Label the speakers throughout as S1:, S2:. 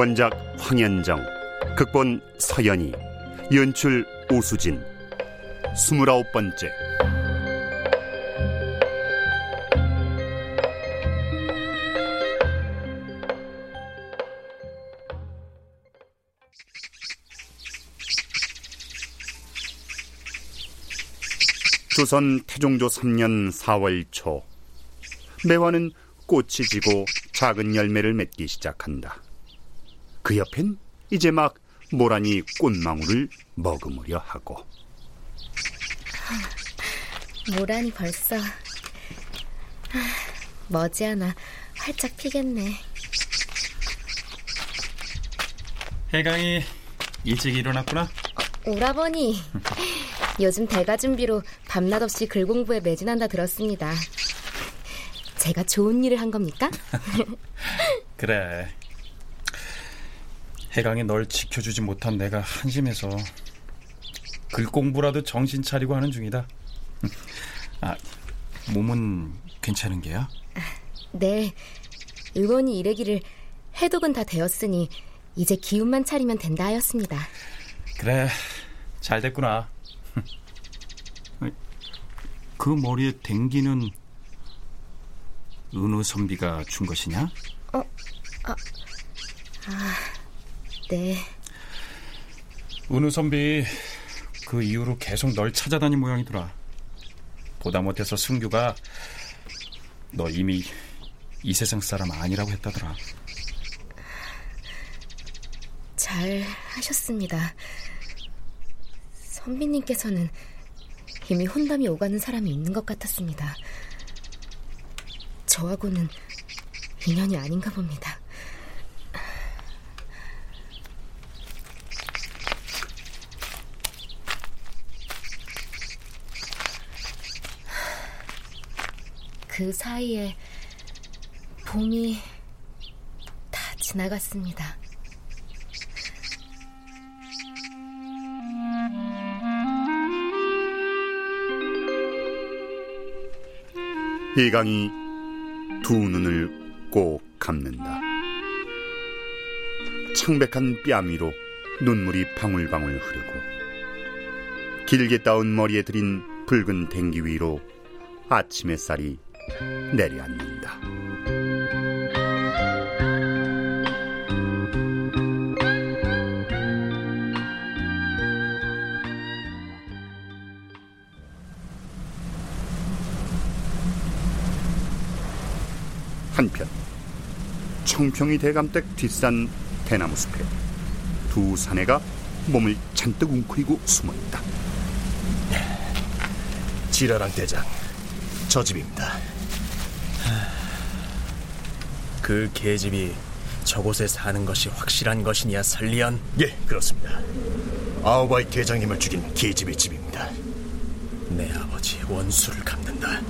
S1: 원작 황현정, 극본 서연이, 연출 오수진. 스물아홉 번째. 조선 태종조 3년 4월 초 매화는 꽃이 지고 작은 열매를 맺기 시작한다. 그 옆엔 이제 막 모란이 꽃망울을 머금으려 하고
S2: 모란이 벌써 머지않아 활짝 피겠네.
S3: 해강이 일찍 일어났구나.
S2: 오라버니, 요즘 대가 준비로 밤낮 없이 글 공부에 매진한다 들었습니다. 제가 좋은 일을 한 겁니까?
S3: 그래. 해강이 널 지켜주지 못한 내가 한심해서 글 공부라도 정신 차리고 하는 중이다. 아, 몸은 괜찮은 게야?
S2: 네, 의원이 이래기를 해독은 다 되었으니 이제 기운만 차리면 된다 하였습니다.
S3: 그래, 잘 됐구나. 그 머리에 댕기는 은우 선비가 준 것이냐?
S2: 어, 아, 아, 네.
S3: 은우 선비 그 이후로 계속 널 찾아다닌 모양이더라. 보다 못해서 승규가 너 이미 이 세상 사람 아니라고 했다더라.
S2: 잘 하셨습니다. 선비님께서는 이미 혼담이 오가는 사람이 있는 것 같았습니다. 저하고는 인연이 아닌가 봅니다. 그 사이에 봄이 다 지나갔습니다.
S1: 이강이 두 눈을 꼭 감는다. 창백한 뺨 위로 눈물이 방울방울 흐르고 길게 따온 머리에 들인 붉은 댕기 위로 아침 햇살이 내려앉는다. 한편 청평이 대감댁 뒷산 대나무 숲에 두 사내가 몸을 잔뜩 웅크리고 숨어 있다.
S4: 지랄한 대장
S5: 저 집입니다.
S6: 그 계집이 저곳에 사는 것이 확실한 것이냐, 설리언?
S5: 예, 그렇습니다. 아우바이 대장님을 죽인 계집의 집입니다.
S6: 내 아버지 원수를 갚는다.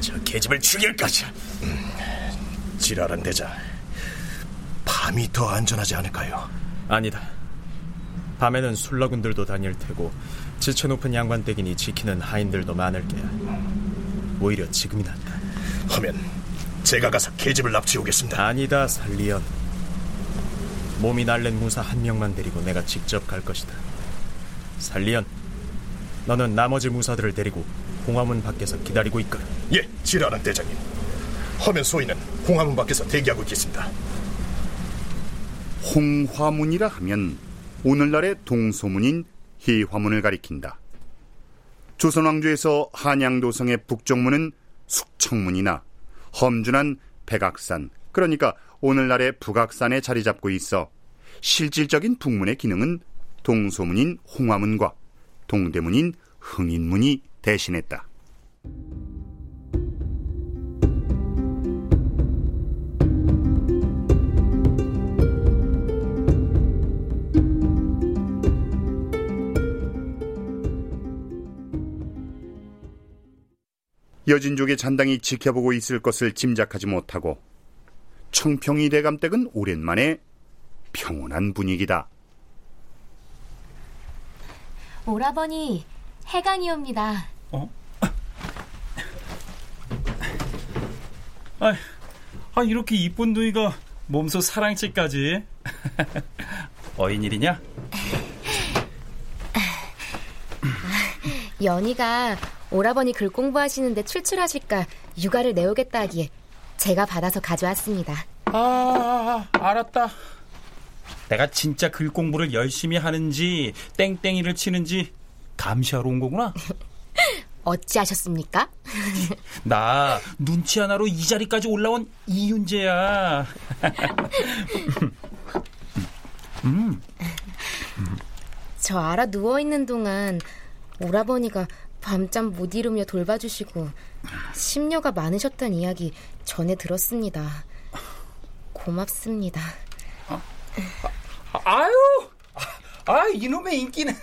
S6: 저 계집을 죽일 것이야.
S5: 음, 지랄한 대장. 밤이 더 안전하지 않을까요?
S6: 아니다. 밤에는 술러군들도 다닐 테고 지체 높은 양반댁이니 지키는 하인들도 많을 게야. 오히려 지금이 낫다.
S5: 하면 제가 가서 계집을 납치오겠습니다.
S6: 아니다, 살리언. 몸이 날랜 무사 한 명만 데리고 내가 직접 갈 것이다. 살리언, 너는 나머지 무사들을 데리고 홍화문 밖에서 기다리고 있거라.
S5: 예, 지랄한 대장님. 허면 소인은 홍화문 밖에서 대기하고 있겠습니다.
S1: 홍화문이라 하면 오늘날의 동소문인 희화문을 가리킨다. 조선왕조에서 한양도성의 북쪽문은 숙청문이나 험준한 백악산, 그러니까 오늘날의 북악산에 자리 잡고 있어 실질적인 북문의 기능은 동소문인 홍화문과 동대문인 흥인문이 대신했다. 여진족의 잔당이 지켜보고 있을 것을 짐작하지 못하고 청평이 대감댁은 오랜만에 평온한 분위기다.
S2: 오라버니, 해간이옵니다.
S3: 어? 아, 아 이렇게 이쁜 누이가 몸소 사랑치까지 어인일이냐?
S2: 연희가 오라버니 글 공부하시는데 출출하실까 육아를 내오겠다 하기에 제가 받아서 가져왔습니다.
S3: 아, 아, 아, 알았다. 내가 진짜 글 공부를 열심히 하는지 땡땡이를 치는지 감시하러 온 거구나.
S2: 어찌하셨습니까?
S3: 나 눈치 하나로 이 자리까지 올라온 이윤재야.
S2: 음. 저 알아 누워 있는 동안 오라버니가 밤잠 못 이루며 돌봐주시고 심려가 많으셨단 이야기 전에 들었습니다. 고맙습니다.
S3: 아, 아 유, 아 이놈의 인기는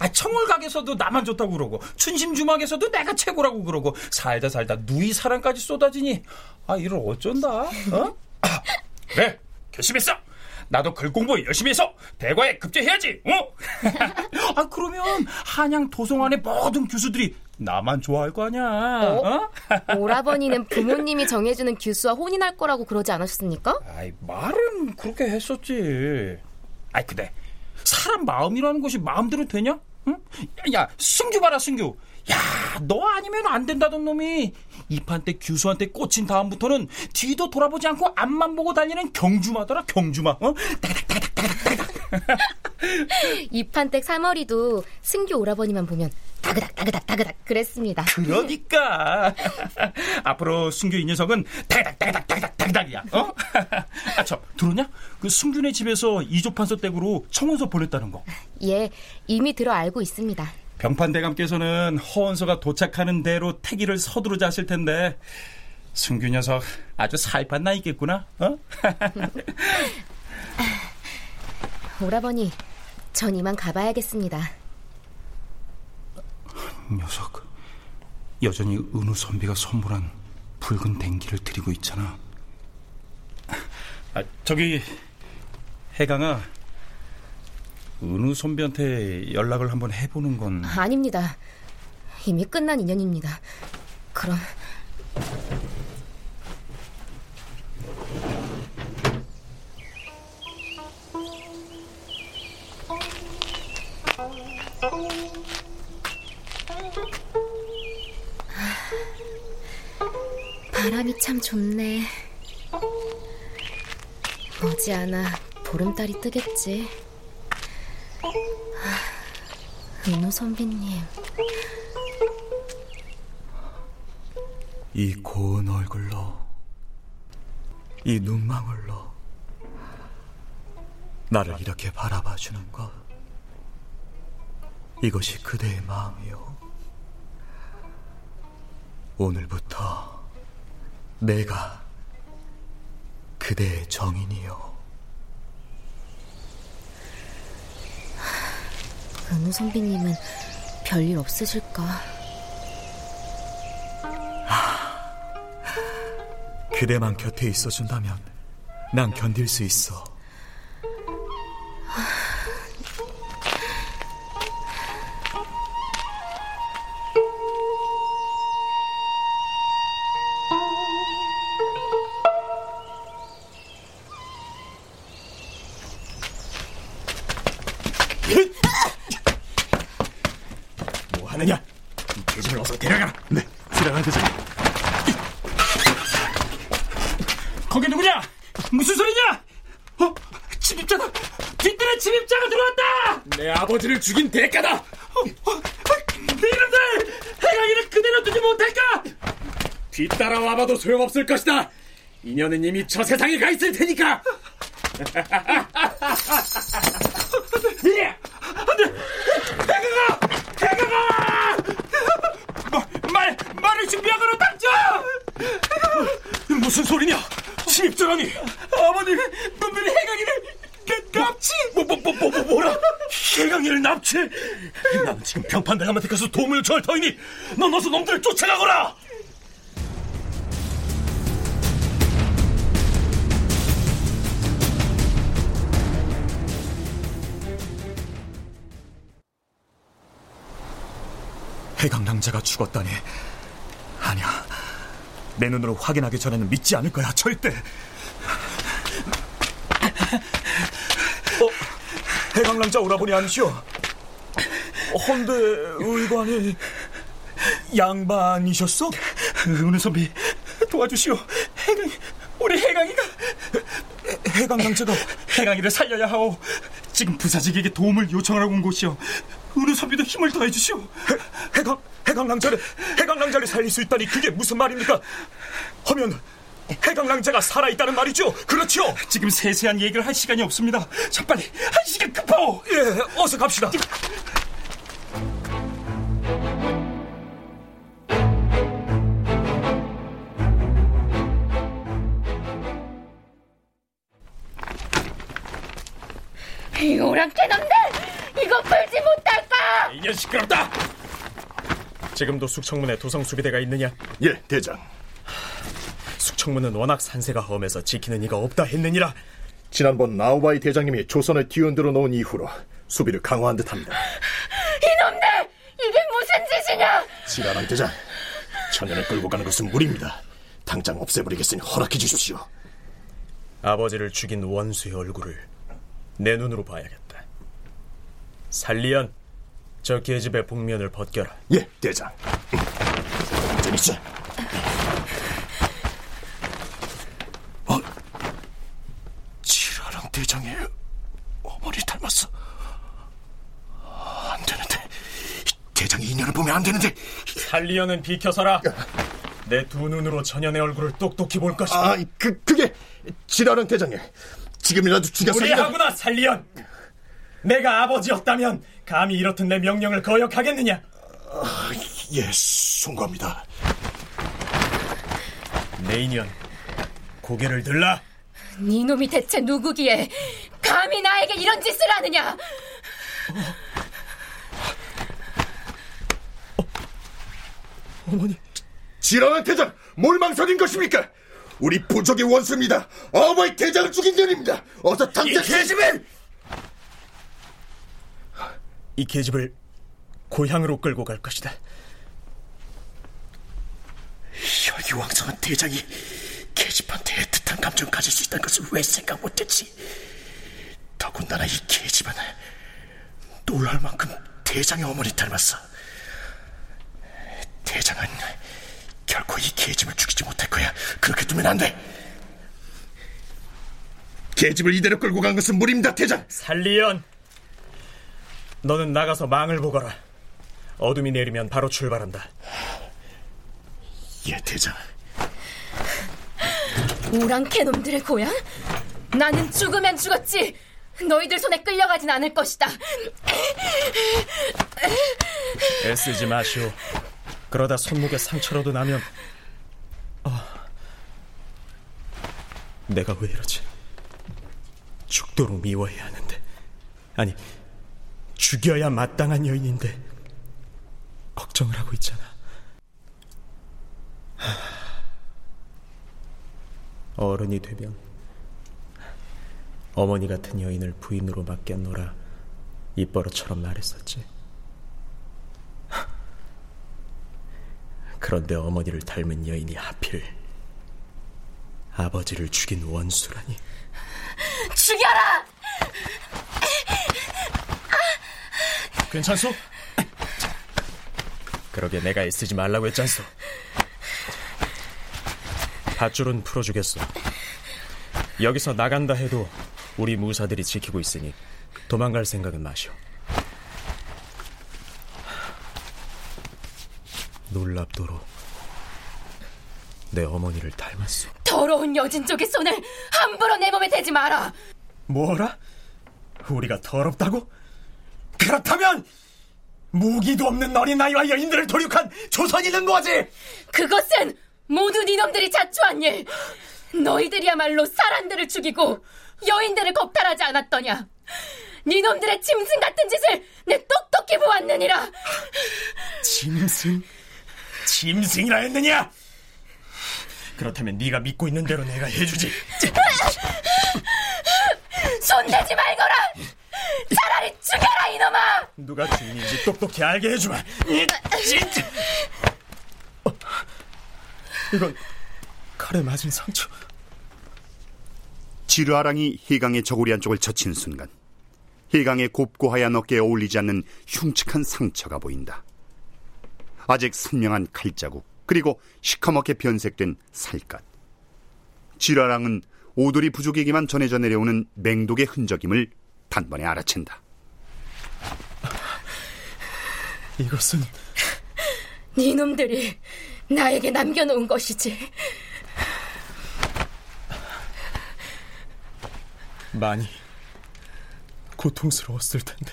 S3: 아, 청월각에서도 나만 좋다고 그러고 춘심주막에서도 내가 최고라고 그러고 살다 살다 누이 사랑까지 쏟아지니 아 이를 어쩐다 어? 아, 그래 결심했어 나도 글 공부 열심히 해서 대과에 급제해야지 어? 아 그러면 한양 도성안의 모든 교수들이 나만 좋아할 거 아니야 어? 어?
S2: 오라버니는 부모님이 정해주는 교수와 혼인할 거라고 그러지 않으셨습니까?
S3: 아이 말은 그렇게 했었지 아이 근데 사람 마음이라는 것이 마음대로 되냐? 응? 야, 야, 승규 봐라, 승규. 야, 너 아니면 안 된다던 놈이 이판 때 교수한테 꽂힌 다음부터는 뒤도 돌아보지 않고 앞만 보고 달리는 경주마더라, 경주마. 어? 따닥따닥따닥따닥.
S2: 이판댁 사머리도 승규 오라버니만 보면 따그닥 따그닥 따그닥 그랬습니다.
S3: 그러니까 앞으로 승규 이 녀석은 따그닥 따그닥 따그닥 따그닥이야. 어? 아참 들었냐? 그 승규네 집에서 이조판서 댁으로 청원서 보냈다는 거.
S2: 예, 이미 들어 알고 있습니다.
S3: 병판대감께서는 허원서가 도착하는 대로 태기를 서두르자 하실 텐데 승규 녀석 아주 살판 나 있겠구나. 어?
S2: 오라버니, 전 이만 가봐야겠습니다.
S3: 녀석, 여전히 은우 선비가 선물한 붉은 댕기를 드리고 있잖아. 아, 저기 해강아, 은우 선비한테 연락을 한번 해보는 건
S2: 아닙니다. 이미 끝난 인연입니다. 그럼 바람이 참 좋네. 머지않아 보름달이 뜨겠지. 은호 선비님.
S6: 이 고운 얼굴로, 이 눈망울로 나를 이렇게 바라봐 주는 것. 이것이 그대의 마음이요. 오늘부터 내가 그대의 정인이요.
S2: 은우 선비님은 별일 없으실까?
S6: 그대만 곁에 있어준다면 난 견딜 수 있어. 아버지를 죽인 대가다.
S3: 어, 어, 이놈들! 해강이를 그대로 두지 못할까?
S6: 뒤따라 와봐도 소용없을 것이다. 인연은 이미 저 세상에 가 있을 테니까.
S3: 말, 말을 준비하거라, 당장! 무슨 소리냐? 침입자라니! 아버님, 놈들이 해강이를 납치! 뭐, 뭐, 뭐, 뭐, 뭐, 뭐라? 해강이를 납치? 나는 지금 병판대감한테 가서 도움을 요청할 터이니 넌 어서 놈들을 쫓아가거라!
S6: 해강랑자가 죽었다니. 아니야. 내 눈으로 확인하기 전에는 믿지 않을 거야. 절대. 어, 해강랑자 오라버니 아니시오? 헌데 의관이 양반이셨어?
S3: 은우 선비, 도와주시오. 해강이, 우리 해강이가.
S6: 해강랑자가
S3: 해강이를 살려야 하오. 지금 부사직에게 도움을 요청하러 온 곳이오. 은우 선비도 힘을 더해 주시오.
S6: 해, 강 해강랑자를 해강랑자를 살릴 수 있다니 그게 무슨 말입니까? 하면 해강랑자가 살아있다는 말이죠? 그렇죠?
S3: 지금 세세한 얘기를 할 시간이 없습니다. 자, 빨리 한 시간 급하오.
S6: 예, 어서 갑시다.
S7: 이오랑 개놈들! 이거 풀지 못할 까?
S6: 이년 시끄럽다! 지금도 숙청문에 도성수비대가 있느냐?
S5: 예, 대장.
S6: 숙청문은 워낙 산세가 험해서 지키는 이가 없다 했느니라.
S5: 지난번 나우바이 대장님이 조선을 뒤흔들어 놓은 이후로 수비를 강화한 듯합니다.
S7: 이놈들! 이게 무슨 짓이냐?
S5: 지라랑 대장, 천연을 끌고 가는 것은 무리입니다. 당장 없애버리겠으니 허락해 주십시오.
S6: 아버지를 죽인 원수의 얼굴을 내 눈으로 봐야겠다. 살리언, 저 계집의 복면을 벗겨라.
S5: 예, 대장. 완전 있어. 어? 지라랑 대장의 어머니 닮았어. 안 되는데. 대장이 인연을 보면 안 되는데.
S6: 살리언은 비켜서라. 내 두 눈으로 전현의 얼굴을 똑똑히 볼 것이다.
S5: 아, 그, 그게 지라랑 대장의 지금이라도 죽여서
S6: 우리 하구나 살리언. 내가 아버지였다면 감히 이렇듯 내 명령을 거역하겠느냐?
S5: 아, 예, 송구합니다.
S6: 내 인연 고개를 들라.
S7: 네 놈이 대체 누구기에 감히 나에게 이런 짓을 하느냐?
S5: 어머니. 지라랑 대장, 뭘 망설인 것입니까? 우리 부족의 원수입니다. 어머니 대장을 죽인 년입니다. 어서 당장
S6: 이 계집을 이 계집을 고향으로 끌고 갈 것이다.
S5: 혈기왕성한 대장이 계집한테 애틋한 감정 가질 수 있다는 것을 왜 생각 못했지? 더군다나 이 계집은 놀랄 만큼 대장의 어머니 닮았어. 대장은 결코 이 계집을 죽이지 못할 거야. 그렇게 두면 안 돼. 계집을 이대로 끌고 간 것은 무리입니다, 대장.
S6: 살리언, 너는 나가서 망을 보거라. 어둠이 내리면 바로 출발한다.
S5: 예, 대장.
S7: 오랑캐 놈들의 고향? 나는 죽으면 죽었지. 너희들 손에 끌려가진 않을 것이다.
S6: 애쓰지 마시오. 그러다 손목에 상처라도 나면 어, 내가 왜 이러지? 죽도록 미워해야 하는데 아니 죽여야 마땅한 여인인데 걱정을 하고 있잖아. 어른이 되면 어머니 같은 여인을 부인으로 맡겼노라 입버릇처럼 말했었지. 그런데 어머니를 닮은 여인이 하필 아버지를 죽인 원수라니.
S7: 죽여라!
S6: 괜찮소? 그러게 내가 애쓰지 말라고 했잖소. 밧줄은 풀어주겠소. 여기서 나간다 해도 우리 무사들이 지키고 있으니 도망갈 생각은 마시오. 놀랍도록 내 어머니를 닮았소.
S7: 더러운 여진 쪽의 손을 함부로 내 몸에 대지 마라.
S6: 뭐라? 우리가 더럽다고? 그렇다면 무기도 없는 어린아이와 여인들을 도륙한 조선인은 뭐지?
S7: 그것은 모두 니놈들이 자초한 일. 너희들이야말로 사람들을 죽이고 여인들을 겁탈하지 않았더냐. 니놈들의 짐승 같은 짓을 내 똑똑히 보았느니라.
S6: 짐승? 짐승이라 했느냐? 그렇다면 네가 믿고 있는 대로 내가 해주지.
S7: 손대지 말거라. 차라리 죽여라 이놈아.
S6: 누가 주인인지 똑똑히 알게 해주마. 진짜. 어, 이건 칼에 맞은 상처.
S1: 지르아랑이 희강의 저고리 한쪽을 젖힌 순간 희강의 곱고 하얀 어깨에 어울리지 않는 흉측한 상처가 보인다. 아직 선명한 칼자국 그리고 시커멓게 변색된 살갗. 지르아랑은 오돌이 부족에게만 전해져 내려오는 맹독의 흔적임을 단번에 알아챈다.
S6: 이것은
S7: 니놈들이 나에게 남겨놓은 것이지.
S6: 많이 고통스러웠을 텐데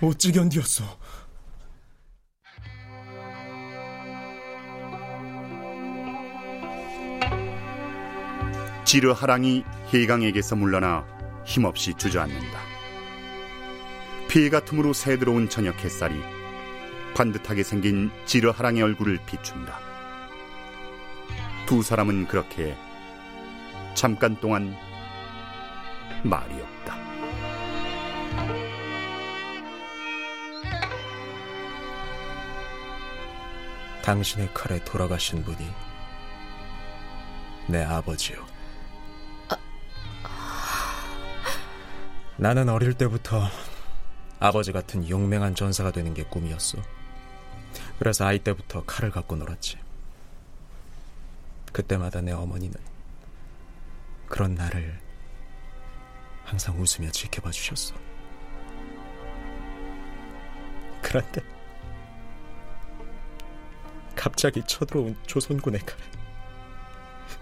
S6: 어찌 견디었소?
S1: 지르 하랑이 해강에게서 물러나 힘없이 주저앉는다. 피해 가 틈으로 새들어온 저녁 햇살이 반듯하게 생긴 지르 하랑의 얼굴을 비춘다. 두 사람은 그렇게 잠깐 동안 말이 없다.
S6: 당신의 칼에 돌아가신 분이 내 아버지요. 나는 어릴 때부터 아버지 같은 용맹한 전사가 되는 게 꿈이었어. 그래서 아이 때부터 칼을 갖고 놀았지. 그때마다 내 어머니는 그런 나를 항상 웃으며 지켜봐 주셨어. 그런데 갑자기 쳐들어온 조선군의 칼에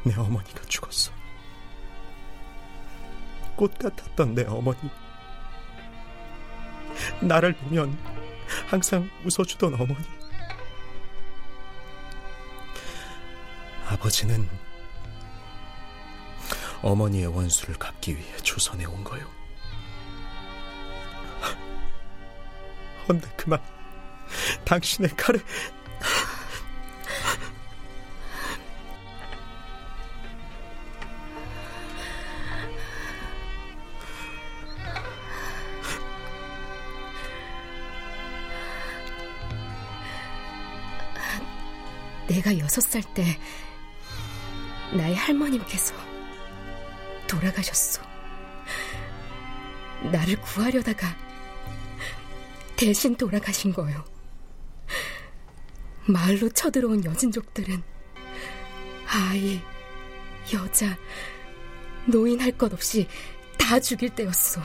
S6: 내 어머니가 죽었어. 꽃 같았던 내 어머니. 나를 보면 항상 웃어주던 어머니. 아버지는 어머니의 원수를 갚기 위해 조선에 온 거요. 헌데 그만 당신의 칼에
S2: 내가 여섯 살 때 나의 할머님께서 돌아가셨어. 나를 구하려다가 대신 돌아가신 거요. 마을로 쳐들어온 여진족들은 아이, 여자, 노인 할 것 없이 다 죽일 때였어.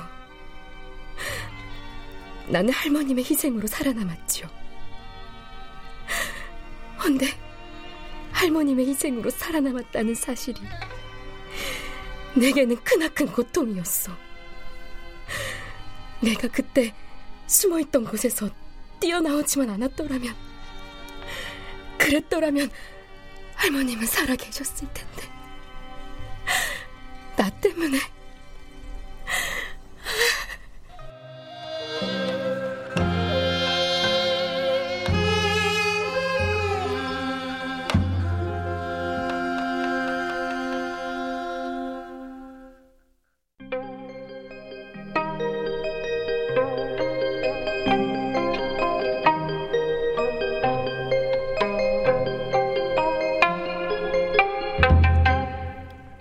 S2: 나는 할머님의 희생으로 살아남았죠. 헌데 할머님의 희생으로 살아남았다는 사실이 내게는 크나큰 고통이었어. 내가 그때 숨어있던 곳에서 뛰어나오지만 않았더라면, 그랬더라면 할머님은 살아 계셨을 텐데. 나 때문에.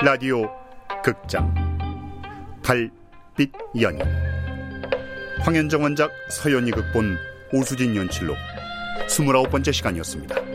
S1: 라디오 극장. 달빛 연인 황현정 원작 서연이 극본 오수진 연출로. 29번째 시간이었습니다.